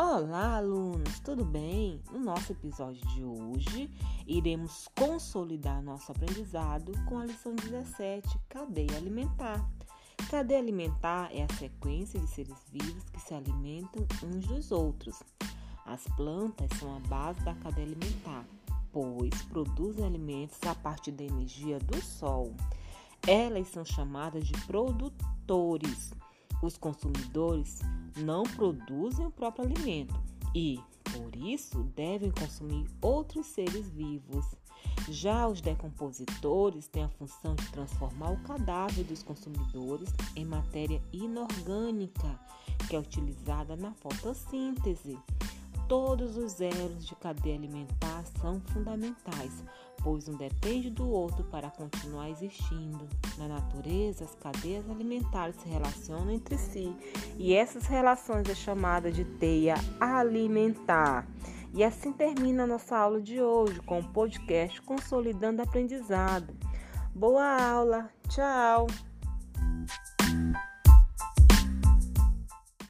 Olá, alunos, tudo bem? No nosso episódio de hoje, iremos consolidar nosso aprendizado com a lição 17, Cadeia Alimentar. Cadeia alimentar é a sequência de seres vivos que se alimentam uns dos outros. As plantas são a base da cadeia alimentar, pois produzem alimentos a partir da energia do sol. Elas são chamadas de produtores. Os consumidores não produzem o próprio alimento e, por isso, devem consumir outros seres vivos. Já os decompositores têm a função de transformar o cadáver dos consumidores em matéria inorgânica, que é utilizada na fotossíntese. Todos os elos de cadeia alimentar são fundamentais, pois um depende do outro para continuar existindo. Na natureza, as cadeias alimentares se relacionam entre si e essas relações é chamada de teia alimentar. E assim termina a nossa aula de hoje com o podcast Consolidando Aprendizado. Boa aula! Tchau!